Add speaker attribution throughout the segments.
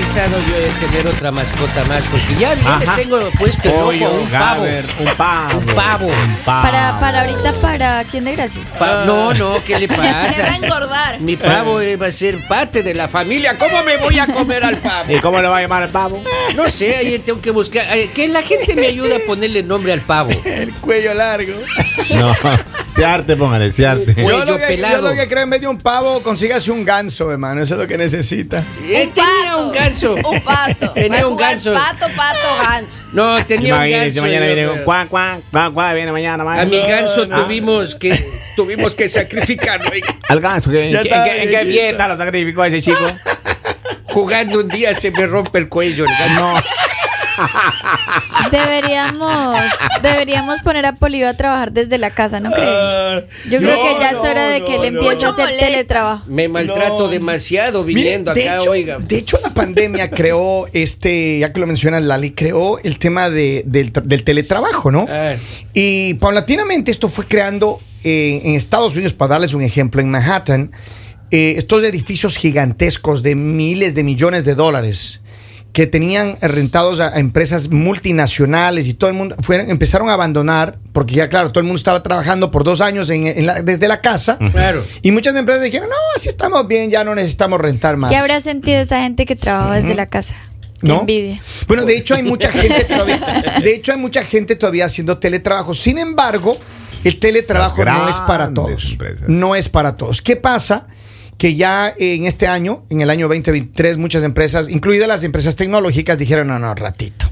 Speaker 1: pensado yo en tener otra mascota más, porque ya, le tengo puesto el ojo a
Speaker 2: Pollo,
Speaker 1: un pavo.
Speaker 2: Gaber, un pavo.
Speaker 1: Un pavo.
Speaker 2: Un pavo.
Speaker 3: Para, para ahorita, para Acción de Gracias.
Speaker 1: Pa- no, no, ¿qué le
Speaker 4: Se va a
Speaker 1: pasa?
Speaker 4: engordar.
Speaker 1: Mi pavo eh, va a ser parte de la familia. ¿Cómo me voy a comer al pavo?
Speaker 2: ¿Y cómo le va a llamar al pavo?
Speaker 1: No sé, ahí tengo que buscar. eh, Que la gente me ayude a ponerle nombre al pavo.
Speaker 5: El cuello largo.
Speaker 2: No, se arte, póngale, se arte.
Speaker 1: Cuello
Speaker 5: yo, lo que, yo
Speaker 1: pelado.
Speaker 5: lo que creo, en vez de un pavo, consígase un ganso, hermano. Eso es lo que necesita.
Speaker 1: Es, tenía un ganso.
Speaker 4: Un pato.
Speaker 1: Tenía
Speaker 4: a
Speaker 1: un ganso.
Speaker 4: Pato, pato, ganso.
Speaker 1: No, tenía un ganso.
Speaker 2: mañana
Speaker 1: yo,
Speaker 2: viene cuán, cuán, cuán, cuán, viene mañana,
Speaker 1: A
Speaker 2: mañana.
Speaker 1: mi ganso
Speaker 2: No, no.
Speaker 1: tuvimos que tuvimos que sacrificarlo.
Speaker 2: Al ganso, ¿qué- ¿en, qué, en qué- en qué
Speaker 5: viejito.
Speaker 2: fiesta lo sacrificó ese chico?
Speaker 1: Jugando un día se me rompe el cuello. el ganso.
Speaker 2: No.
Speaker 3: Deberíamos, deberíamos poner a Polivio a trabajar desde la casa, ¿no creen? Yo creo que ya es hora de que
Speaker 5: no,
Speaker 3: él
Speaker 5: no.
Speaker 3: empiece a hacer teletrabajo.
Speaker 1: Me maltrato
Speaker 5: No.
Speaker 1: demasiado
Speaker 5: Mire,
Speaker 1: viniendo
Speaker 5: de
Speaker 1: acá,
Speaker 5: hecho,
Speaker 1: oiga.
Speaker 5: De hecho, la pandemia creó este, ya que lo mencionas, Lali, creó el tema de- del teletrabajo, ¿no?
Speaker 1: Ah.
Speaker 5: Y paulatinamente esto fue creando eh, en Estados Unidos, para darles un ejemplo, en Manhattan, eh, estos edificios gigantescos de miles de millones de dólares que tenían rentados a, a empresas multinacionales y todo el mundo fueron, empezaron a abandonar porque ya claro todo el mundo estaba trabajando por dos años en- en la- desde la casa
Speaker 1: Claro.
Speaker 5: y muchas empresas dijeron no así estamos bien ya no necesitamos rentar más
Speaker 3: ¿Qué habrá sentido esa gente que trabaja desde la casa?
Speaker 5: ¿No?
Speaker 3: envidia.
Speaker 5: Bueno, de hecho hay mucha gente todavía, de hecho hay mucha gente todavía haciendo teletrabajo. Sin embargo, el teletrabajo no es para todos.
Speaker 2: empresas.
Speaker 5: No es para todos. ¿Qué pasa? Que ya en este año, en el año 2023, muchas empresas, incluidas las empresas tecnológicas, dijeron, no, no, ratito.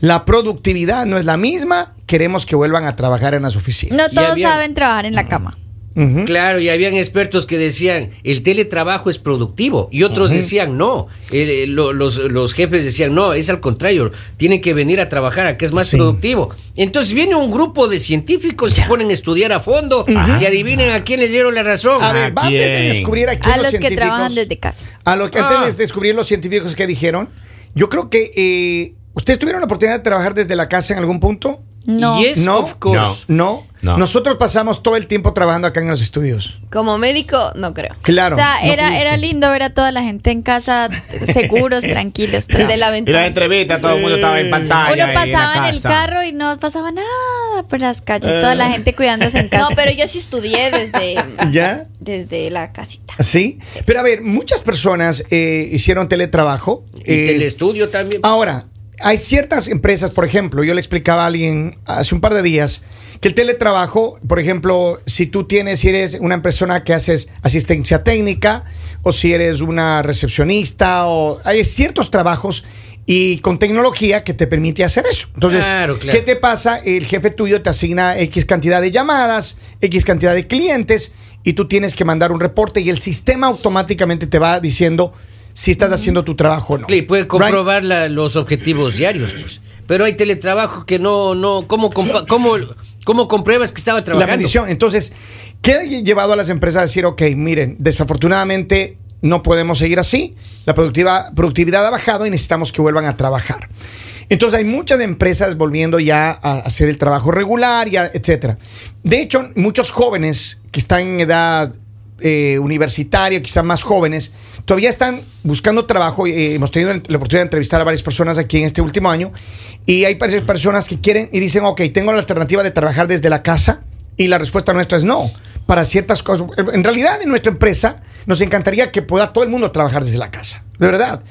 Speaker 5: La productividad no es la misma, queremos que vuelvan a trabajar en las oficinas.
Speaker 3: No todos
Speaker 1: había-
Speaker 3: saben trabajar en la cama.
Speaker 1: Claro, y habían expertos que decían, el teletrabajo es productivo. Y otros decían, no. Eh, lo- los, los jefes decían, no, es al contrario. Tienen que venir a trabajar a que es más
Speaker 5: Sí.
Speaker 1: productivo. Entonces viene un grupo de científicos, se ponen a estudiar a fondo y adivinen a quién les dieron la razón.
Speaker 5: A ver,
Speaker 2: ¿A
Speaker 5: antes de
Speaker 2: quién?
Speaker 5: descubrir aquí
Speaker 3: A
Speaker 5: los,
Speaker 3: los que trabajan desde casa.
Speaker 5: A lo que
Speaker 1: Ah.
Speaker 5: antes de descubrir los científicos que dijeron, yo creo que eh, ustedes tuvieron la oportunidad de trabajar desde la casa en algún punto.
Speaker 3: No.
Speaker 1: Yes,
Speaker 5: No.
Speaker 1: of course.
Speaker 5: No.
Speaker 2: No.
Speaker 5: Nosotros pasamos todo el tiempo trabajando acá en los estudios.
Speaker 4: Como médico, no creo.
Speaker 5: Claro.
Speaker 3: o sea,
Speaker 5: no
Speaker 3: era,
Speaker 5: pudiste.
Speaker 3: era lindo ver a toda la gente en casa seguros, tranquilos.
Speaker 4: Desde la
Speaker 2: Y la
Speaker 4: ventana.
Speaker 2: entrevista, todo el mundo estaba en pantalla.
Speaker 3: Uno pasaba en, el carro y no pasaba nada por las calles. Toda la gente cuidándose en casa.
Speaker 4: No, pero yo sí estudié desde,
Speaker 5: ¿Ya?
Speaker 4: desde la casita.
Speaker 5: Sí. Pero a ver, muchas personas eh, hicieron teletrabajo.
Speaker 1: Y
Speaker 5: eh,
Speaker 1: telestudio también.
Speaker 5: Ahora, hay ciertas empresas, por ejemplo, yo le explicaba a alguien hace un par de días que el teletrabajo, por ejemplo, si tú tienes, si eres una persona que haces asistencia técnica o si eres una recepcionista o hay ciertos trabajos y con tecnología que te permite hacer eso. Entonces,
Speaker 1: Claro, claro.
Speaker 5: ¿qué te pasa? El jefe tuyo te asigna X cantidad de llamadas, X cantidad de clientes y tú tienes que mandar un reporte y el sistema automáticamente te va diciendo si estás haciendo tu trabajo o no.
Speaker 1: Y puede
Speaker 5: Right?
Speaker 1: comprobar la- los objetivos diarios. pues. Pero hay teletrabajo que no, no, ¿cómo, cómo, cómo compruebas que estaba
Speaker 5: La
Speaker 1: trabajando?
Speaker 5: bendición. Entonces, ¿qué ha llevado a las empresas a decir, ok, miren, desafortunadamente no podemos seguir así, la productividad ha bajado y necesitamos que vuelvan a trabajar? Entonces hay muchas empresas volviendo ya a hacer el trabajo regular, ya, etcétera. De hecho, muchos jóvenes que están en edad eh, universitaria, quizás más jóvenes, todavía están buscando trabajo. eh, hemos tenido la oportunidad de entrevistar a varias personas aquí en este último año y hay personas que quieren y dicen, ok, tengo la alternativa de trabajar desde la casa y la respuesta nuestra es no. Para ciertas cosas, en realidad en nuestra empresa nos encantaría que pueda todo el mundo trabajar desde la casa, de verdad.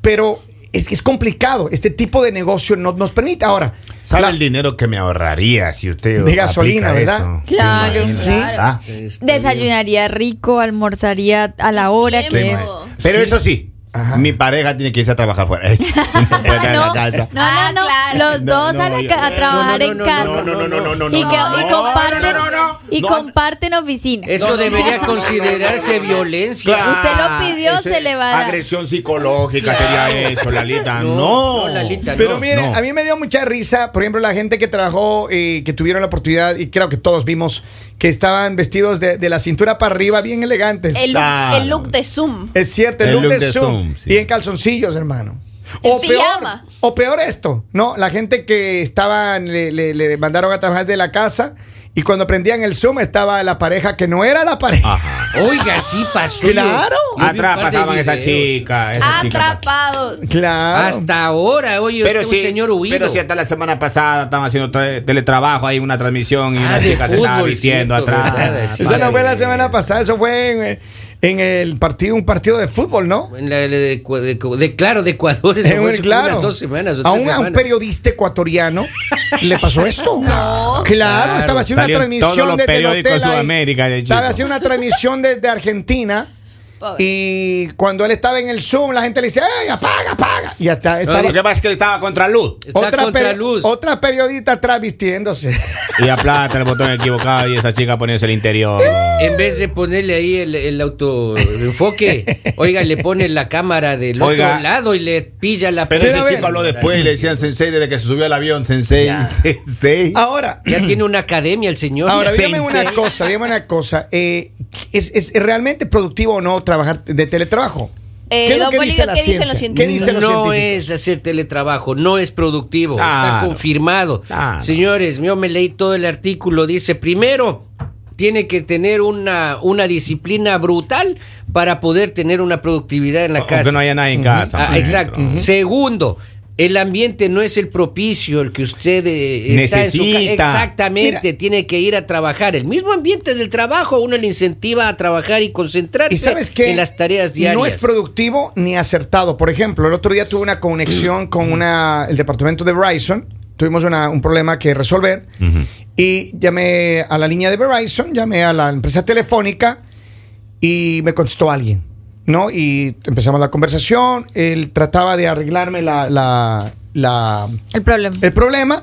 Speaker 5: Pero es que es complicado, este tipo de negocio no nos permite. Ahora,
Speaker 2: ¿Sabe
Speaker 5: la-
Speaker 2: el dinero que me ahorraría si usted.
Speaker 5: De gasolina, ¿verdad?
Speaker 2: eso?
Speaker 3: Claro,
Speaker 2: ¿Se imagina?
Speaker 3: claro.
Speaker 2: Ah,
Speaker 3: Desayunaría rico, almorzaría a la hora que
Speaker 4: sí,
Speaker 3: es.
Speaker 2: Pero eso sí,
Speaker 5: Ajá.
Speaker 2: mi pareja tiene que irse a trabajar fuera. No
Speaker 3: No, no,
Speaker 4: Ah,
Speaker 3: no, no.
Speaker 4: claro.
Speaker 3: Los dos
Speaker 2: no,
Speaker 3: a, la
Speaker 2: yo-
Speaker 3: ca- a trabajar en casa.
Speaker 1: no, no, no, no, no,
Speaker 3: y, que-
Speaker 2: no,
Speaker 3: y
Speaker 2: no,
Speaker 3: comparten,
Speaker 2: no, no, no.
Speaker 3: y comparten oficina.
Speaker 1: Eso debería considerarse violencia.
Speaker 2: Claro.
Speaker 3: Usted lo pidió,
Speaker 2: Ese-
Speaker 3: se le va a dar.
Speaker 2: Agresión psicológica sería eso, Lalita.
Speaker 1: No,
Speaker 2: No,
Speaker 1: no, Lalita,
Speaker 5: Pero
Speaker 1: no,
Speaker 5: mire,
Speaker 2: no.
Speaker 5: a mí me dio mucha risa, por ejemplo, la gente que trabajó, eh, que tuvieron la oportunidad, y creo que todos vimos, que estaban vestidos de, de la cintura para arriba, bien elegantes.
Speaker 4: El look, el look de Zoom.
Speaker 5: es cierto, el,
Speaker 2: El
Speaker 5: look,
Speaker 2: look
Speaker 5: de
Speaker 2: de
Speaker 5: Zoom,
Speaker 2: Zoom, sí.
Speaker 5: y en calzoncillos, hermano.
Speaker 4: En
Speaker 5: O peor, o peor esto, ¿no? La gente que estaban, le, le- le mandaron a trabajar de la casa y cuando prendían el Zoom estaba la pareja que no era la pareja.
Speaker 2: Ajá.
Speaker 1: Oiga, sí pasó.
Speaker 5: Claro.
Speaker 2: Atrás pasaban esa chica. esa chica pas-
Speaker 4: Atrapados.
Speaker 5: Claro.
Speaker 1: Hasta ahora, oye,
Speaker 2: Pero
Speaker 1: este
Speaker 2: sí,
Speaker 1: un señor huido.
Speaker 2: pero si hasta la semana pasada estaban haciendo tra- teletrabajo ahí, una transmisión y
Speaker 1: Ah,
Speaker 2: una chica se estaba vistiendo atrás.
Speaker 5: Eso no fue la semana pasada, eso fue en, en el partido, un partido de fútbol, ¿no?
Speaker 1: En la- de, de- de- de- claro, de Ecuador.
Speaker 5: En
Speaker 1: como
Speaker 5: claro.
Speaker 1: unas dos semanas.
Speaker 5: a, un, a un periodista ecuatoriano le pasó esto.
Speaker 4: No.
Speaker 5: Claro,
Speaker 1: Claro.
Speaker 5: estaba haciendo una
Speaker 2: Salió todos
Speaker 5: transmisión desde el hotel.
Speaker 2: de
Speaker 5: ahí.
Speaker 2: Sudamérica, de
Speaker 5: Estaba haciendo una transmisión desde Argentina.
Speaker 4: Pobre.
Speaker 5: Y cuando él estaba en el Zoom, la gente le decía, ¡Ey, apaga, apaga! Y hasta estaba
Speaker 2: Lo que pasa es que estaba contra luz.
Speaker 1: Está
Speaker 5: otra,
Speaker 1: contra
Speaker 5: peri-
Speaker 1: luz.
Speaker 5: otra periodista atrás vistiéndose.
Speaker 2: Y aplata el botón equivocado y esa chica poniéndose el interior.
Speaker 1: En vez de ponerle ahí el, el autoenfoque, oiga, le pone la cámara del
Speaker 2: Oiga.
Speaker 1: otro lado y le pilla la
Speaker 2: Pero ese chico habló después y le decían sensei desde que se subió al avión. Sensei, sensei.
Speaker 5: Ahora,
Speaker 1: Ya tiene una academia el señor.
Speaker 5: Ahora, dígame una cosa, dígame una cosa. eh, ¿es, es realmente productivo o no trabajar de teletrabajo?
Speaker 4: Eh,
Speaker 5: ¿Qué es lo
Speaker 4: don
Speaker 5: que
Speaker 4: Bolillo,
Speaker 5: dice la
Speaker 4: ¿qué dicen los
Speaker 5: ¿Qué
Speaker 4: científicos?
Speaker 5: dicen los
Speaker 1: no
Speaker 5: científicos?
Speaker 1: es hacer teletrabajo, no es productivo, está confirmado.
Speaker 2: Claro.
Speaker 1: Señores, yo me leí todo el artículo, dice, primero, tiene que tener una, una disciplina brutal para poder tener una productividad en la casa.
Speaker 2: Aunque no haya nadie en casa.
Speaker 1: Ah, exacto. Segundo, el ambiente no es el propicio, el que usted eh, está en su
Speaker 2: Necesita.
Speaker 1: Exactamente,
Speaker 5: Mira.
Speaker 1: tiene que ir a trabajar. El mismo ambiente del trabajo, uno le incentiva a trabajar y concentrarse
Speaker 5: ¿Y sabes qué?
Speaker 1: en las tareas diarias.
Speaker 5: No es productivo ni acertado. Por ejemplo, el otro día tuve una conexión con una, el departamento de Verizon. Tuvimos una- un problema que resolver. Y llamé a la línea de Verizon, llamé a la empresa telefónica y me contestó alguien. ¿No? Y empezamos la conversación. Él trataba de arreglarme la, la- la-
Speaker 3: El problema.
Speaker 5: el problema.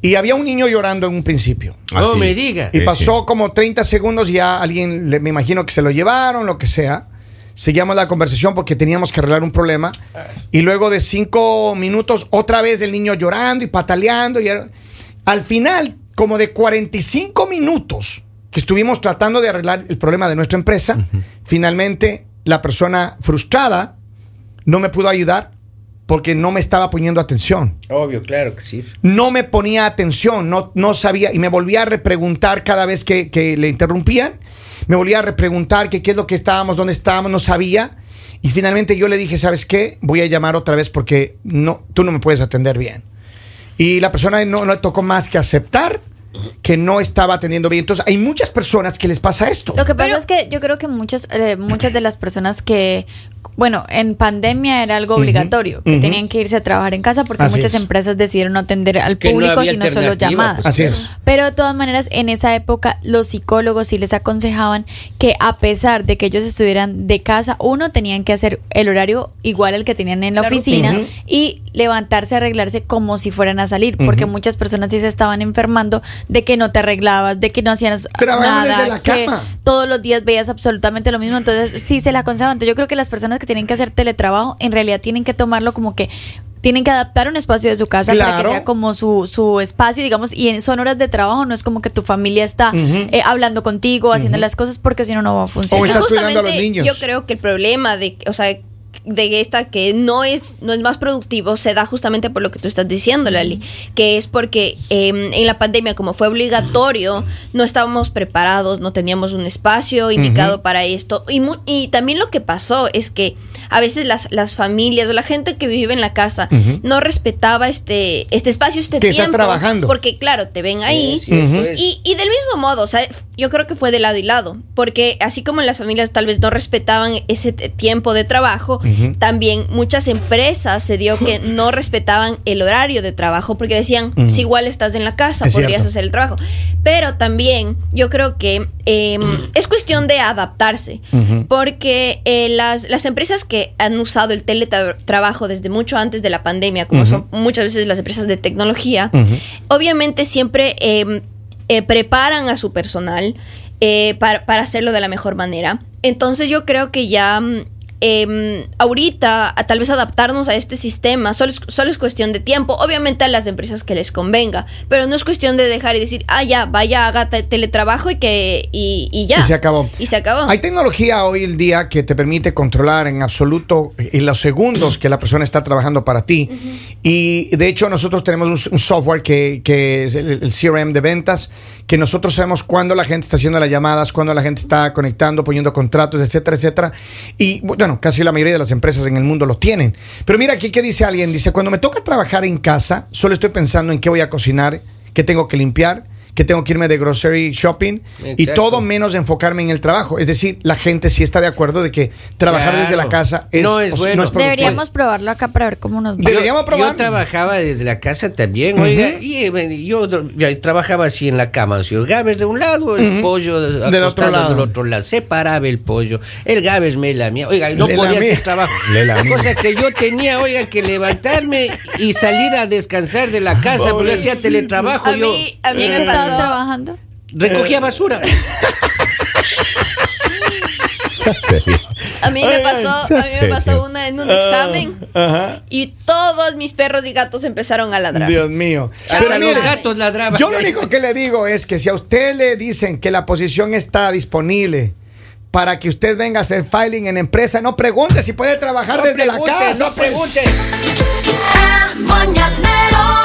Speaker 5: Y había un niño llorando en un principio.
Speaker 1: No
Speaker 2: Así.
Speaker 1: me diga.
Speaker 5: Y pasó
Speaker 2: sí.
Speaker 5: como 30 segundos y ya alguien, le- me imagino que se lo llevaron, lo que sea. Seguíamos la conversación porque teníamos que arreglar un problema. Y luego de cinco minutos, otra vez el niño llorando y pataleando. Y al final, como de 45 minutos que estuvimos tratando de arreglar el problema de nuestra empresa, finalmente la persona frustrada no me pudo ayudar porque no me estaba poniendo atención
Speaker 1: Obvio, claro que sí.
Speaker 5: no me ponía atención, no, no sabía y me volvía a repreguntar cada vez que, que le interrumpían, me volvía a repreguntar que qué es lo que estábamos, dónde estábamos, no sabía. Y finalmente yo le dije, ¿sabes qué? Voy a llamar otra vez porque no, tú no me puedes atender bien. Y la persona no, no le tocó más que aceptar que no estaba atendiendo bien. Entonces hay muchas personas que les pasa esto.
Speaker 3: Lo que pasa
Speaker 4: Pero-
Speaker 3: es que yo creo que muchas, eh, muchas de las personas que, bueno, en pandemia era algo obligatorio, que tenían que irse a trabajar en casa porque
Speaker 5: Así
Speaker 3: muchas
Speaker 5: es.
Speaker 3: empresas decidieron no atender al
Speaker 1: Que no
Speaker 3: público,
Speaker 1: había
Speaker 3: sino solo llamadas.
Speaker 1: pues,
Speaker 5: Así es.
Speaker 3: Pero de todas maneras, en esa época, los psicólogos sí les aconsejaban que a pesar de que ellos estuvieran de casa, uno tenían que hacer el horario igual al que tenían en la,
Speaker 4: La
Speaker 3: oficina y levantarse, arreglarse como si fueran a salir, porque muchas personas sí se estaban enfermando de que no te arreglabas, de que no hacías
Speaker 5: Trabajaban
Speaker 3: nada,
Speaker 5: desde la
Speaker 3: que
Speaker 5: cama.
Speaker 3: todos los días veías absolutamente lo mismo, entonces sí se la aconsejaban. Entonces yo creo que las personas que tienen que hacer teletrabajo en realidad tienen que tomarlo como que tienen que adaptar un espacio de su casa para que sea como su, su espacio, digamos, y en son horas de trabajo, no es como que tu familia está eh, hablando contigo, haciendo las cosas, porque si no, no va a
Speaker 5: O
Speaker 3: funcionar.
Speaker 4: Que
Speaker 5: estás cuidando a los
Speaker 4: justamente
Speaker 5: niños.
Speaker 4: Yo creo que el problema de, o sea, de esta que no es no es más productivo se da justamente por lo que tú estás diciendo, Lali, que es porque eh, en la pandemia como fue obligatorio no estábamos preparados, no teníamos un espacio indicado para esto. Y y también lo que pasó es que a veces las, las familias o la gente que vive en la casa no respetaba este este espacio, este
Speaker 5: Que estás
Speaker 4: tiempo,
Speaker 5: trabajando.
Speaker 4: porque claro te ven ahí
Speaker 1: Sí, eso es.
Speaker 4: y, y del mismo modo, o sea, yo creo que fue de lado y lado, porque así como las familias tal vez no respetaban ese tiempo de trabajo, también muchas empresas se dio que no respetaban el horario de trabajo, porque decían, si igual estás en la casa,
Speaker 5: Es
Speaker 4: podrías
Speaker 5: cierto.
Speaker 4: hacer el trabajo. Pero también yo creo que eh, es cuestión de adaptarse, porque eh, las, las empresas que han usado el teletrabajo desde mucho antes de la pandemia, como son muchas veces las empresas de tecnología, obviamente siempre eh, eh, preparan a su personal eh, para, para hacerlo de la mejor manera. Entonces yo creo que ya em, ahorita a tal vez adaptarnos a este sistema solo es, solo es cuestión de tiempo, obviamente a las empresas que les convenga, pero no es cuestión de dejar y decir, ah, ya, vaya, haga te- teletrabajo y que y, y ya.
Speaker 5: Y se acabó.
Speaker 4: Y se acabó.
Speaker 5: Hay tecnología hoy el día que te permite controlar en absoluto en los segundos que la persona está trabajando para ti. Y de hecho nosotros tenemos un, un software que, que es el, el CRM de ventas que nosotros sabemos cuándo la gente está haciendo las llamadas, cuándo la gente está conectando, poniendo contratos, etcétera, etcétera. Y bueno, casi la mayoría de las empresas en el mundo lo tienen. Pero mira aquí, ¿qué dice alguien? Dice, cuando me toca trabajar en casa, solo estoy pensando en qué voy a cocinar, qué tengo que limpiar que tengo que irme de grocery shopping y todo menos enfocarme en el trabajo. Es decir, la gente sí está de acuerdo de que trabajar
Speaker 1: Claro.
Speaker 5: desde la casa es,
Speaker 1: No es
Speaker 5: o-
Speaker 1: bueno.
Speaker 3: Deberíamos probarlo acá para ver cómo nos va.
Speaker 5: De- Deberíamos
Speaker 1: yo,
Speaker 5: probar.
Speaker 1: Yo trabajaba desde la casa también, oiga, y eh, yo, yo trabajaba así en la cama, así, el Gabes de un lado, el pollo de-
Speaker 5: Del otro lado.
Speaker 1: del otro lado, separaba el pollo, el Gabes me lamía, oiga, no
Speaker 5: Le
Speaker 1: podía hacer trabajo,
Speaker 2: lamía.
Speaker 1: cosa que yo tenía, oiga, que levantarme y salir a descansar de la casa, porque hacía teletrabajo,
Speaker 4: A
Speaker 1: yo
Speaker 4: mí, a mí
Speaker 3: ¿Y
Speaker 4: me
Speaker 3: qué estabas trabajando?
Speaker 1: recogía basura.
Speaker 2: serio.
Speaker 4: A mí me pasó, a mí me pasó una en un examen
Speaker 5: Ajá.
Speaker 4: y todos mis perros y gatos empezaron a ladrar.
Speaker 5: Dios mío.
Speaker 1: Hasta
Speaker 5: Pero
Speaker 1: los gatos ladraban.
Speaker 5: yo lo único que le digo es que si a usted le dicen que la posición está disponible para que usted venga a hacer filing en empresa, no pregunte si puede trabajar
Speaker 1: No
Speaker 5: desde la casa.
Speaker 1: No
Speaker 5: pues.
Speaker 1: pregunte.
Speaker 6: El mañanero